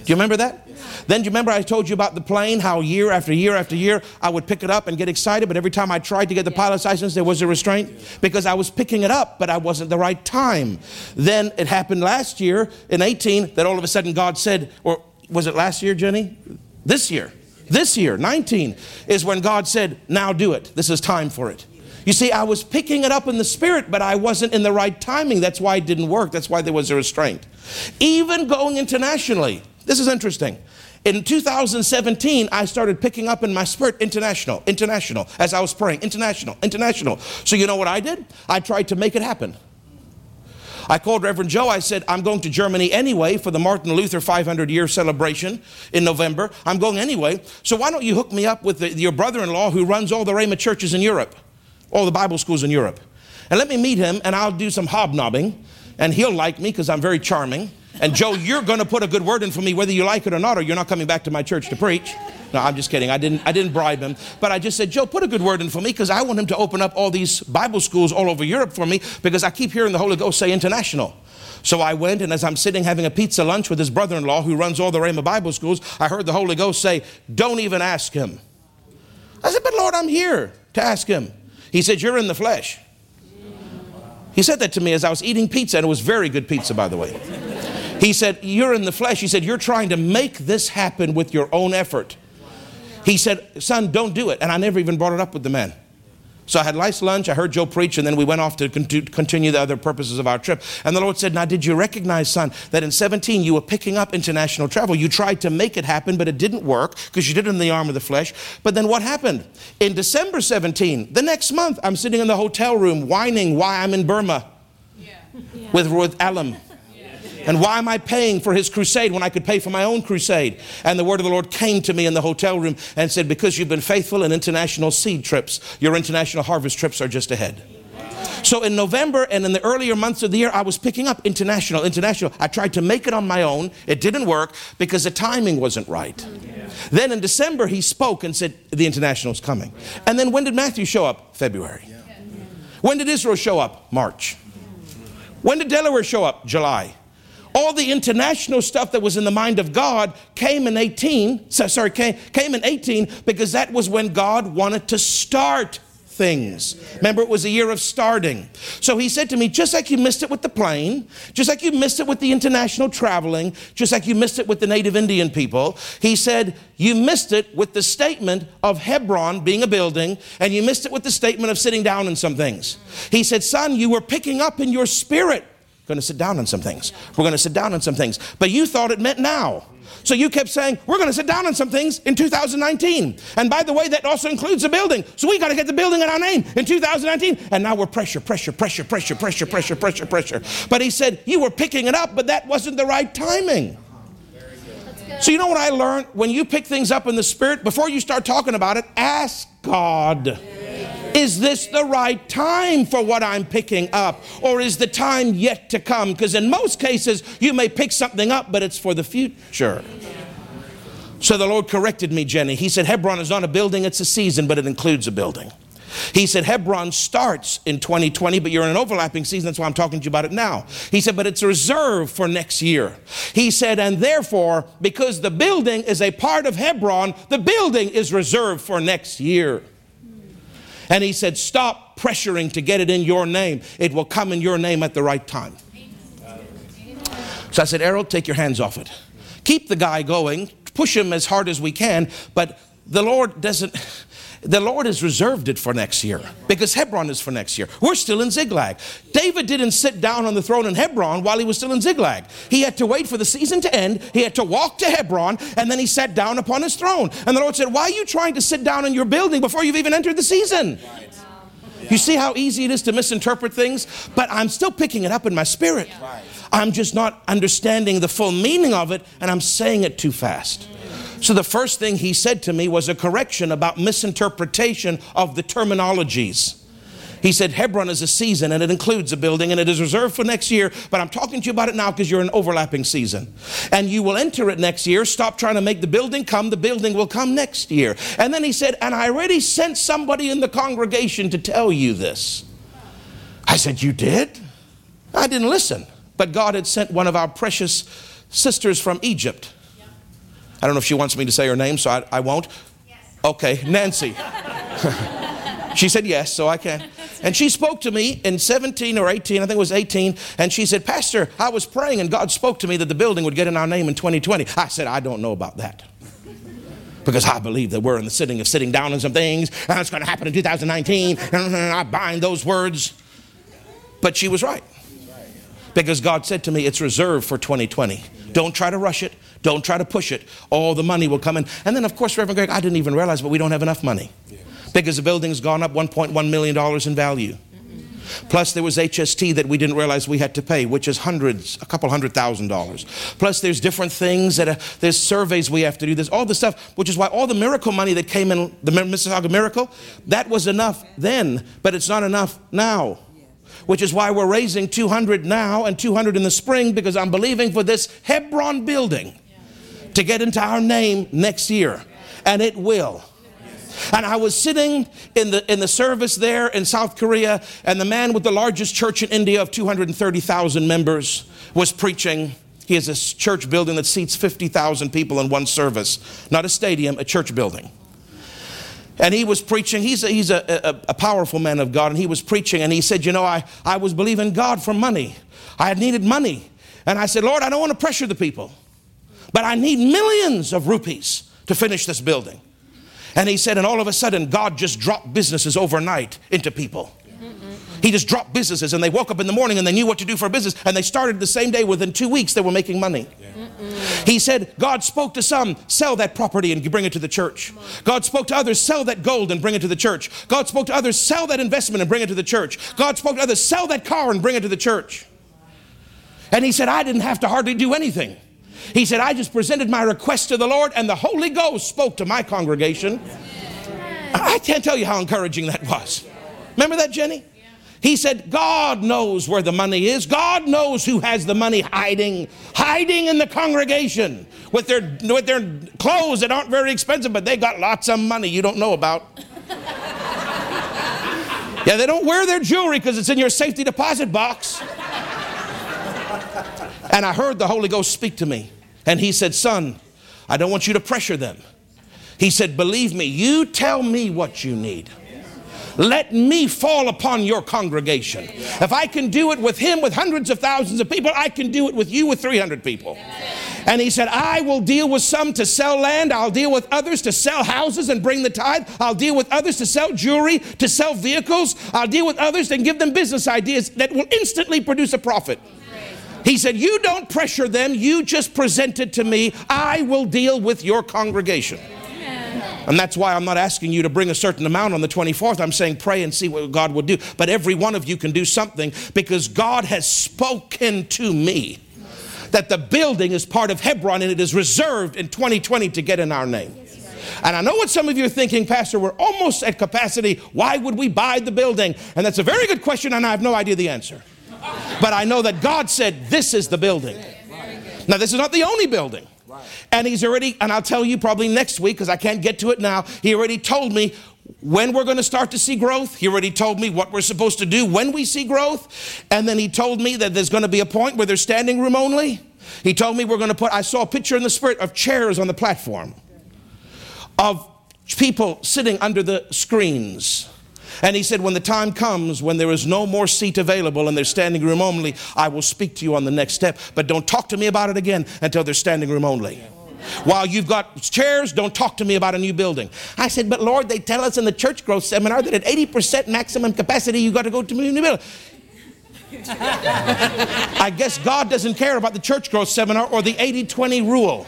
Do you remember that? Then do you remember I told you about the plane, how year after year after year I would pick it up and get excited, but every time I tried to get the pilot's license, there was a restraint because I was picking it up, but I wasn't the right time. Then it happened last year in 18 that all of a sudden God said, or was it last year, Jenny? This year. This year, 19, is when God said, Now do it. This is time for it. You see, I was picking it up in the spirit, but I wasn't in the right timing. That's why it didn't work. That's why there was a restraint. Even going internationally, this is interesting. In 2017, I started picking up in my spirit international, international, as I was praying, international, international. So you know what I did? I tried to make it happen. I called Reverend Joe. I said, I'm going to Germany anyway for the Martin Luther 500 year celebration in November. I'm going anyway. So why don't you hook me up with the, your brother in law who runs all the Rhema churches in Europe, all the Bible schools in Europe? And let me meet him and I'll do some hobnobbing and he'll like me because I'm very charming. And Joe, you're going to put a good word in for me whether you like it or not, or you're not coming back to my church to preach. No, I'm just kidding. I didn't, I didn't bribe him. But I just said, Joe, put a good word in for me because I want him to open up all these Bible schools all over Europe for me because I keep hearing the Holy Ghost say international. So I went, and as I'm sitting having a pizza lunch with his brother in law who runs all the Rhema Bible schools, I heard the Holy Ghost say, Don't even ask him. I said, But Lord, I'm here to ask him. He said, You're in the flesh. He said that to me as I was eating pizza, and it was very good pizza, by the way. He said, You're in the flesh. He said, You're trying to make this happen with your own effort. He said, Son, don't do it. And I never even brought it up with the man. So I had nice lunch, I heard Joe preach, and then we went off to continue the other purposes of our trip. And the Lord said, Now, did you recognize, son, that in 17 you were picking up international travel? You tried to make it happen, but it didn't work because you did it in the arm of the flesh. But then what happened? In December 17, the next month, I'm sitting in the hotel room whining why I'm in Burma yeah. with Ruth Allen. And why am I paying for his crusade when I could pay for my own crusade? And the word of the Lord came to me in the hotel room and said, Because you've been faithful in international seed trips, your international harvest trips are just ahead. So in November and in the earlier months of the year, I was picking up international, international. I tried to make it on my own. It didn't work because the timing wasn't right. Then in December, he spoke and said, The international's coming. And then when did Matthew show up? February. When did Israel show up? March. When did Delaware show up? July all the international stuff that was in the mind of God came in 18, sorry, came, came in 18 because that was when God wanted to start things. Remember, it was a year of starting. So he said to me, just like you missed it with the plane, just like you missed it with the international traveling, just like you missed it with the native Indian people, he said, you missed it with the statement of Hebron being a building, and you missed it with the statement of sitting down in some things. He said, son, you were picking up in your spirit going to sit down on some things. We're going to sit down on some things. But you thought it meant now. So you kept saying, we're going to sit down on some things in 2019. And by the way, that also includes the building. So we got to get the building in our name in 2019. And now we're pressure, pressure, pressure, pressure, pressure, pressure, pressure, pressure. But he said, you were picking it up, but that wasn't the right timing. So you know what I learned? When you pick things up in the spirit, before you start talking about it, ask God. Is this the right time for what I'm picking up? Or is the time yet to come? Because in most cases, you may pick something up, but it's for the future. So the Lord corrected me, Jenny. He said, Hebron is not a building, it's a season, but it includes a building. He said, Hebron starts in 2020, but you're in an overlapping season. That's why I'm talking to you about it now. He said, but it's reserved for next year. He said, and therefore, because the building is a part of Hebron, the building is reserved for next year. And he said, Stop pressuring to get it in your name. It will come in your name at the right time. So I said, Errol, take your hands off it. Keep the guy going, push him as hard as we can, but the Lord doesn't the Lord has reserved it for next year because Hebron is for next year. We're still in Ziklag. David didn't sit down on the throne in Hebron while he was still in Ziklag. He had to wait for the season to end. He had to walk to Hebron and then he sat down upon his throne. And the Lord said, Why are you trying to sit down in your building before you've even entered the season? You see how easy it is to misinterpret things? But I'm still picking it up in my spirit. I'm just not understanding the full meaning of it and I'm saying it too fast. So the first thing he said to me was a correction about misinterpretation of the terminologies. He said Hebron is a season and it includes a building and it is reserved for next year, but I'm talking to you about it now because you're in overlapping season. And you will enter it next year. Stop trying to make the building come, the building will come next year. And then he said, And I already sent somebody in the congregation to tell you this. I said, You did? I didn't listen. But God had sent one of our precious sisters from Egypt I don't know if she wants me to say her name, so I, I won't. Yes. Okay, Nancy. she said yes, so I can. And she spoke to me in 17 or 18, I think it was 18, and she said, Pastor, I was praying and God spoke to me that the building would get in our name in 2020. I said, I don't know about that. Because I believe that we're in the sitting of sitting down on some things, and it's going to happen in 2019, and I bind those words. But she was right. Because God said to me, it's reserved for 2020. Don't try to rush it. Don't try to push it. All the money will come in. And then, of course, Reverend Greg, I didn't even realize, but we don't have enough money because the building's gone up $1.1 million in value. Plus, there was HST that we didn't realize we had to pay, which is hundreds, a couple hundred thousand dollars. Plus, there's different things that uh, there's surveys we have to do. There's all the stuff, which is why all the miracle money that came in the Mississauga Miracle, that was enough then, but it's not enough now. Which is why we're raising 200 now and 200 in the spring because I'm believing for this Hebron building to get into our name next year, and it will. And I was sitting in the, in the service there in South Korea, and the man with the largest church in India of 230,000 members was preaching. He has a church building that seats 50,000 people in one service, not a stadium, a church building. And he was preaching. He's, a, he's a, a, a, powerful man of God. And he was preaching. And he said, You know, I, I was believing God for money. I had needed money. And I said, Lord, I don't want to pressure the people, but I need millions of rupees to finish this building. And he said, and all of a sudden, God just dropped businesses overnight into people. He just dropped businesses, and they woke up in the morning and they knew what to do for a business, and they started the same day. Within two weeks, they were making money. He said, God spoke to some, sell that property and bring it to the church. God spoke to others, sell that gold and bring it to the church. God spoke to others, sell that investment and bring it to the church. God spoke to others, sell that car and bring it to the church. And he said, I didn't have to hardly do anything. He said, I just presented my request to the Lord, and the Holy Ghost spoke to my congregation. I can't tell you how encouraging that was. Remember that, Jenny? He said, God knows where the money is. God knows who has the money hiding, hiding in the congregation with their, with their clothes that aren't very expensive, but they got lots of money you don't know about. yeah, they don't wear their jewelry because it's in your safety deposit box. And I heard the Holy Ghost speak to me. And he said, Son, I don't want you to pressure them. He said, Believe me, you tell me what you need. Let me fall upon your congregation. If I can do it with him with hundreds of thousands of people, I can do it with you with 300 people. And he said, I will deal with some to sell land. I'll deal with others to sell houses and bring the tithe. I'll deal with others to sell jewelry, to sell vehicles. I'll deal with others and give them business ideas that will instantly produce a profit. He said, You don't pressure them, you just present it to me. I will deal with your congregation. And that's why I'm not asking you to bring a certain amount on the 24th. I'm saying pray and see what God will do. But every one of you can do something because God has spoken to me that the building is part of Hebron and it is reserved in 2020 to get in our name. And I know what some of you are thinking, Pastor, we're almost at capacity. Why would we buy the building? And that's a very good question, and I have no idea the answer. But I know that God said, This is the building. Now, this is not the only building. And he's already, and I'll tell you probably next week because I can't get to it now. He already told me when we're going to start to see growth. He already told me what we're supposed to do when we see growth. And then he told me that there's going to be a point where there's standing room only. He told me we're going to put, I saw a picture in the spirit of chairs on the platform, of people sitting under the screens. And he said, When the time comes when there is no more seat available and there's standing room only, I will speak to you on the next step. But don't talk to me about it again until there's standing room only. While you've got chairs, don't talk to me about a new building. I said, But Lord, they tell us in the church growth seminar that at 80% maximum capacity, you've got to go to a new building. I guess God doesn't care about the church growth seminar or the 80 20 rule.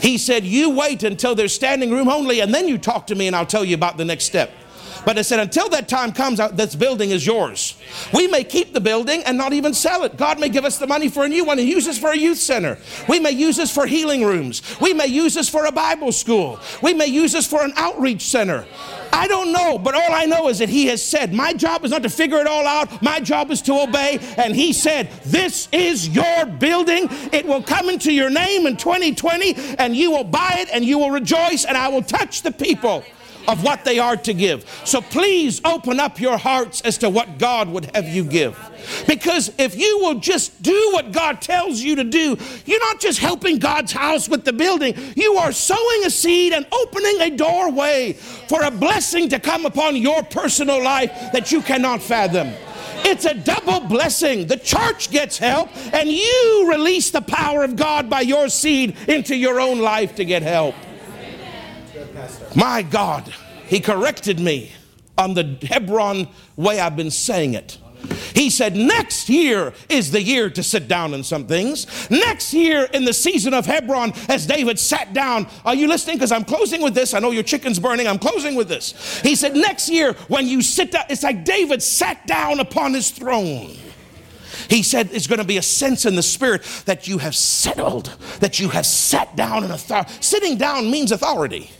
He said, You wait until there's standing room only, and then you talk to me, and I'll tell you about the next step. But I said, until that time comes out, this building is yours. We may keep the building and not even sell it. God may give us the money for a new one and use this for a youth center. We may use this for healing rooms. We may use this for a Bible school. We may use this for an outreach center. I don't know, but all I know is that He has said, My job is not to figure it all out, my job is to obey. And He said, This is your building. It will come into your name in 2020, and you will buy it and you will rejoice, and I will touch the people of what they are to give. So please open up your hearts as to what God would have you give. Because if you will just do what God tells you to do, you're not just helping God's house with the building, you are sowing a seed and opening a doorway for a blessing to come upon your personal life that you cannot fathom. It's a double blessing. The church gets help, and you release the power of God by your seed into your own life to get help. My God, he corrected me on the Hebron way I've been saying it. He said, Next year is the year to sit down in some things. Next year, in the season of Hebron, as David sat down, are you listening? Because I'm closing with this. I know your chicken's burning. I'm closing with this. He said, Next year, when you sit down, it's like David sat down upon his throne. He said it's going to be a sense in the spirit that you have settled, that you have sat down in authority. Sitting down means authority.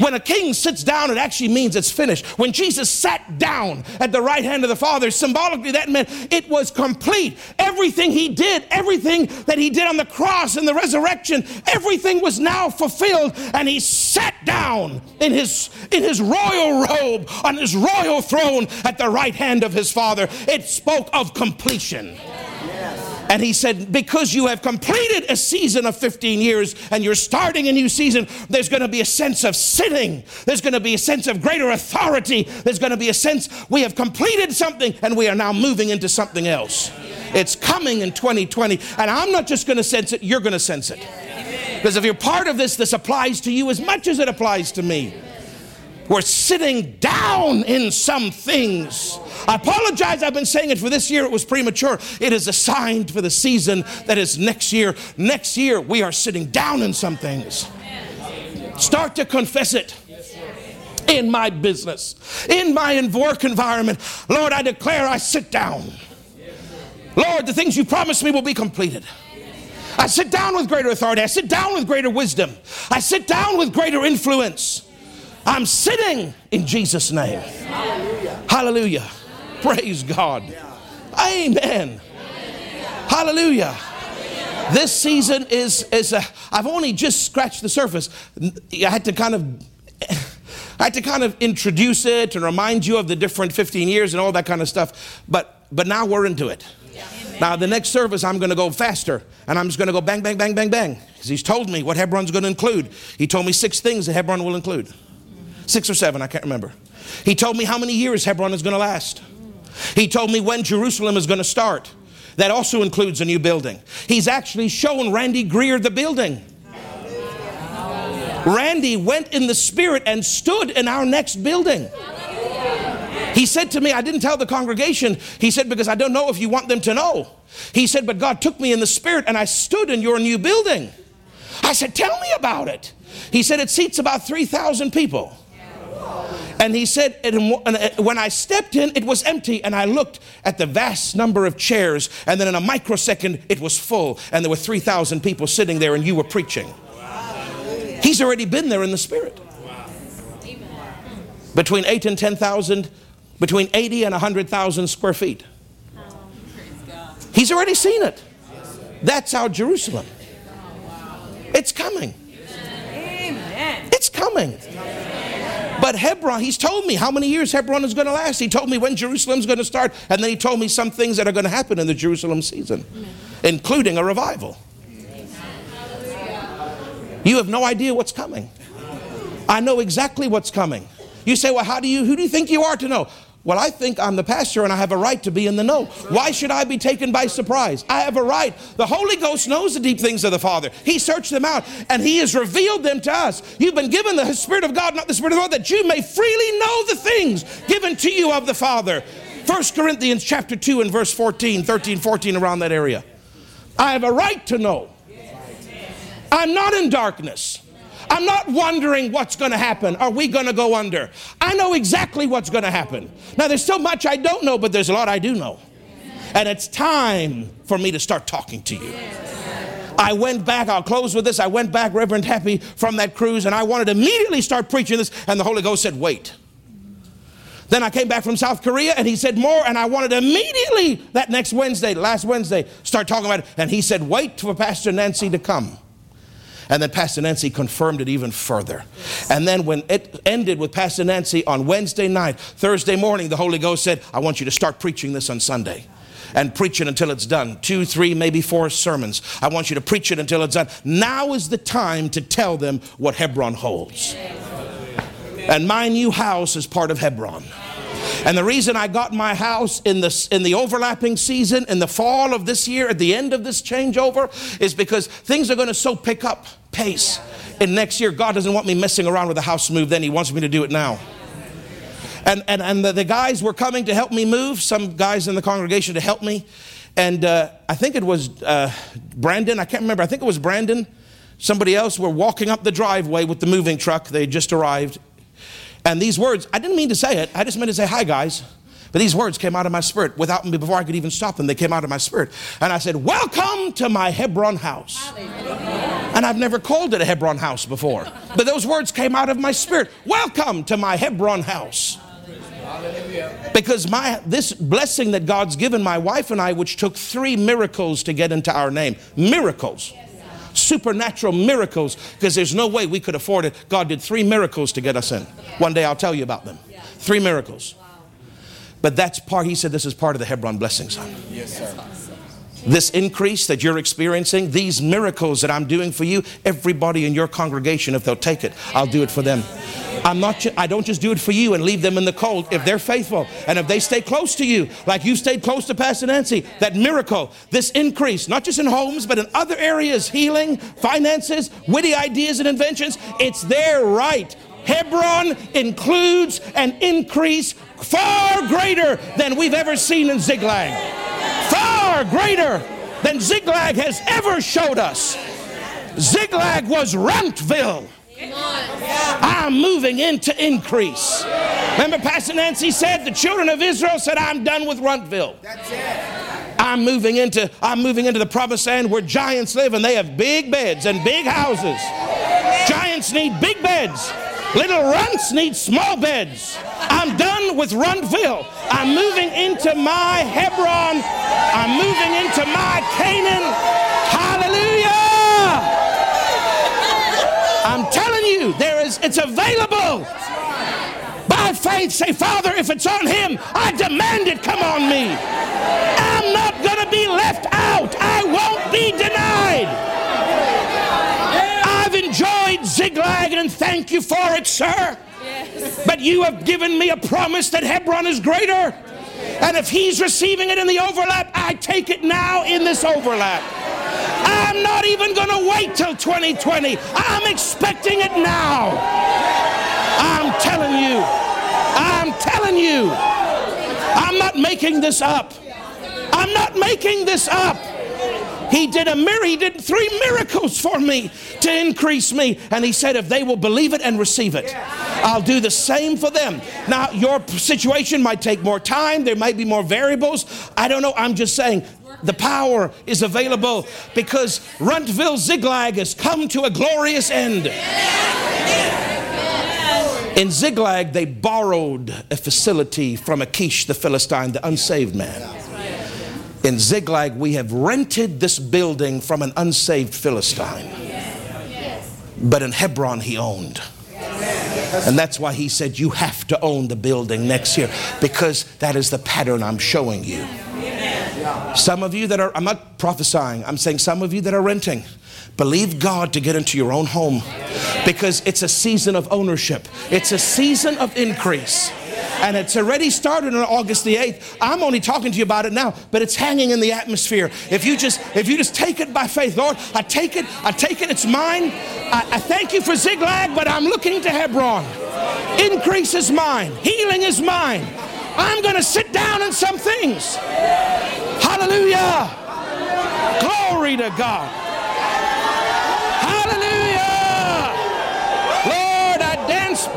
When a king sits down, it actually means it's finished. When Jesus sat down at the right hand of the Father, symbolically that meant it was complete. Everything he did, everything that he did on the cross and the resurrection, everything was now fulfilled. And he sat down in his, in his royal robe on his royal throne at the right hand of his Father. It spoke of completion. And he said, Because you have completed a season of 15 years and you're starting a new season, there's going to be a sense of sitting. There's going to be a sense of greater authority. There's going to be a sense we have completed something and we are now moving into something else. It's coming in 2020. And I'm not just going to sense it, you're going to sense it. Because if you're part of this, this applies to you as much as it applies to me. We're sitting down in some things. I apologize, I've been saying it for this year, it was premature. It is assigned for the season that is next year. Next year, we are sitting down in some things. Start to confess it in my business, in my work environment. Lord, I declare I sit down. Lord, the things you promised me will be completed. I sit down with greater authority. I sit down with greater wisdom. I sit down with greater influence. I'm sitting in Jesus' name. Hallelujah. Hallelujah. Praise God. Amen. Hallelujah. This season is, is a, I've only just scratched the surface. I had to kind of I had to kind of introduce it and remind you of the different 15 years and all that kind of stuff. But but now we're into it. Now the next service I'm going to go faster and I'm just going to go bang bang bang bang bang because he's told me what Hebron's going to include. He told me six things that Hebron will include. Six or seven, I can't remember. He told me how many years Hebron is going to last. He told me when Jerusalem is going to start. That also includes a new building. He's actually shown Randy Greer the building. Randy went in the spirit and stood in our next building. He said to me, I didn't tell the congregation. He said, because I don't know if you want them to know. He said, but God took me in the spirit and I stood in your new building. I said, tell me about it. He said, it seats about 3,000 people. And he said, uh, when I stepped in, it was empty, and I looked at the vast number of chairs, and then in a microsecond, it was full, and there were 3,000 people sitting there, and you were preaching. He's already been there in the Spirit. Between 8 and 10,000, between 80 and 100,000 square feet. He's already seen it. That's our Jerusalem. It's coming. It's coming. But Hebron, he's told me how many years Hebron is going to last. He told me when Jerusalem's going to start. And then he told me some things that are going to happen in the Jerusalem season, including a revival. You have no idea what's coming. I know exactly what's coming. You say, well, how do you, who do you think you are to know? Well, I think I'm the pastor and I have a right to be in the know. Why should I be taken by surprise? I have a right. The Holy Ghost knows the deep things of the Father. He searched them out and He has revealed them to us. You've been given the Spirit of God, not the Spirit of the Lord, that you may freely know the things given to you of the Father. 1 Corinthians chapter 2 and verse 14, 13, 14, around that area. I have a right to know. I'm not in darkness. I'm not wondering what's going to happen. Are we going to go under? I know exactly what's going to happen. Now, there's so much I don't know, but there's a lot I do know. And it's time for me to start talking to you. I went back, I'll close with this. I went back, Reverend Happy, from that cruise, and I wanted to immediately start preaching this, and the Holy Ghost said, Wait. Then I came back from South Korea and he said more, and I wanted to immediately that next Wednesday, last Wednesday, start talking about it. And he said, Wait for Pastor Nancy to come. And then Pastor Nancy confirmed it even further. And then when it ended with Pastor Nancy on Wednesday night, Thursday morning, the Holy Ghost said, I want you to start preaching this on Sunday and preach it until it's done. Two, three, maybe four sermons. I want you to preach it until it's done. Now is the time to tell them what Hebron holds. And my new house is part of Hebron. And the reason I got my house in the, in the overlapping season, in the fall of this year, at the end of this changeover, is because things are going to so pick up pace. And next year, God doesn't want me messing around with the house move then. He wants me to do it now. And, and, and the, the guys were coming to help me move, some guys in the congregation to help me. And uh, I think it was uh, Brandon, I can't remember, I think it was Brandon. Somebody else were walking up the driveway with the moving truck. They had just arrived. And these words, I didn't mean to say it, I just meant to say, Hi, guys. But these words came out of my spirit without me before I could even stop them. They came out of my spirit. And I said, Welcome to my Hebron house. And I've never called it a Hebron house before. But those words came out of my spirit. Welcome to my Hebron house. Because my this blessing that God's given my wife and I, which took three miracles to get into our name, miracles, supernatural miracles, because there's no way we could afford it. God did three miracles to get us in. One day I'll tell you about them. Three miracles. But that's part, he said, this is part of the Hebron blessing, son. Yes, sir. This increase that you're experiencing, these miracles that I'm doing for you, everybody in your congregation, if they'll take it, I'll do it for them. I'm not, I don't just do it for you and leave them in the cold. If they're faithful and if they stay close to you, like you stayed close to Pastor Nancy, that miracle, this increase, not just in homes, but in other areas, healing, finances, witty ideas and inventions, it's their right. Hebron includes an increase far greater than we've ever seen in Ziklag. Far greater than Ziklag has ever showed us. Ziklag was Runtville. I'm moving into increase. Remember, Pastor Nancy said the children of Israel said, I'm done with Runtville. I'm moving into I'm moving into the promised land where giants live and they have big beds and big houses. Giants need big beds. Little runts need small beds. I'm done with Runtville. I'm moving into my Hebron. I'm moving into my Canaan. Hallelujah. I'm telling you, there is it's available. By faith, say, Father, if it's on him, I demand it come on me. I'm not going to be left out. I won't be denied I've enjoyed Ziklag and thank you for it, sir. But you have given me a promise that Hebron is greater. And if he's receiving it in the overlap, I take it now in this overlap. I'm not even going to wait till 2020. I'm expecting it now. I'm telling you. I'm telling you. I'm not making this up. I'm not making this up. He did a mir- he did three miracles for me to increase me. And he said, if they will believe it and receive it, I'll do the same for them. Now, your situation might take more time, there might be more variables. I don't know. I'm just saying the power is available because Runtville Ziklag has come to a glorious end. In Ziklag, they borrowed a facility from Achish the Philistine, the unsaved man. In Ziklag, we have rented this building from an unsaved Philistine. But in Hebron, he owned. And that's why he said, You have to own the building next year because that is the pattern I'm showing you. Some of you that are, I'm not prophesying, I'm saying some of you that are renting, believe God to get into your own home because it's a season of ownership, it's a season of increase and it's already started on August the 8th. I'm only talking to you about it now, but it's hanging in the atmosphere. If you just if you just take it by faith, Lord, I take it, I take it, it's mine. I, I thank you for Ziklag, but I'm looking to Hebron. Increase is mine, healing is mine. I'm to sit down in some things. Hallelujah. Glory to God.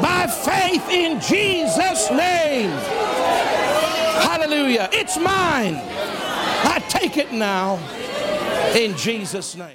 By faith in Jesus' name. Hallelujah. It's mine. I take it now in Jesus' name.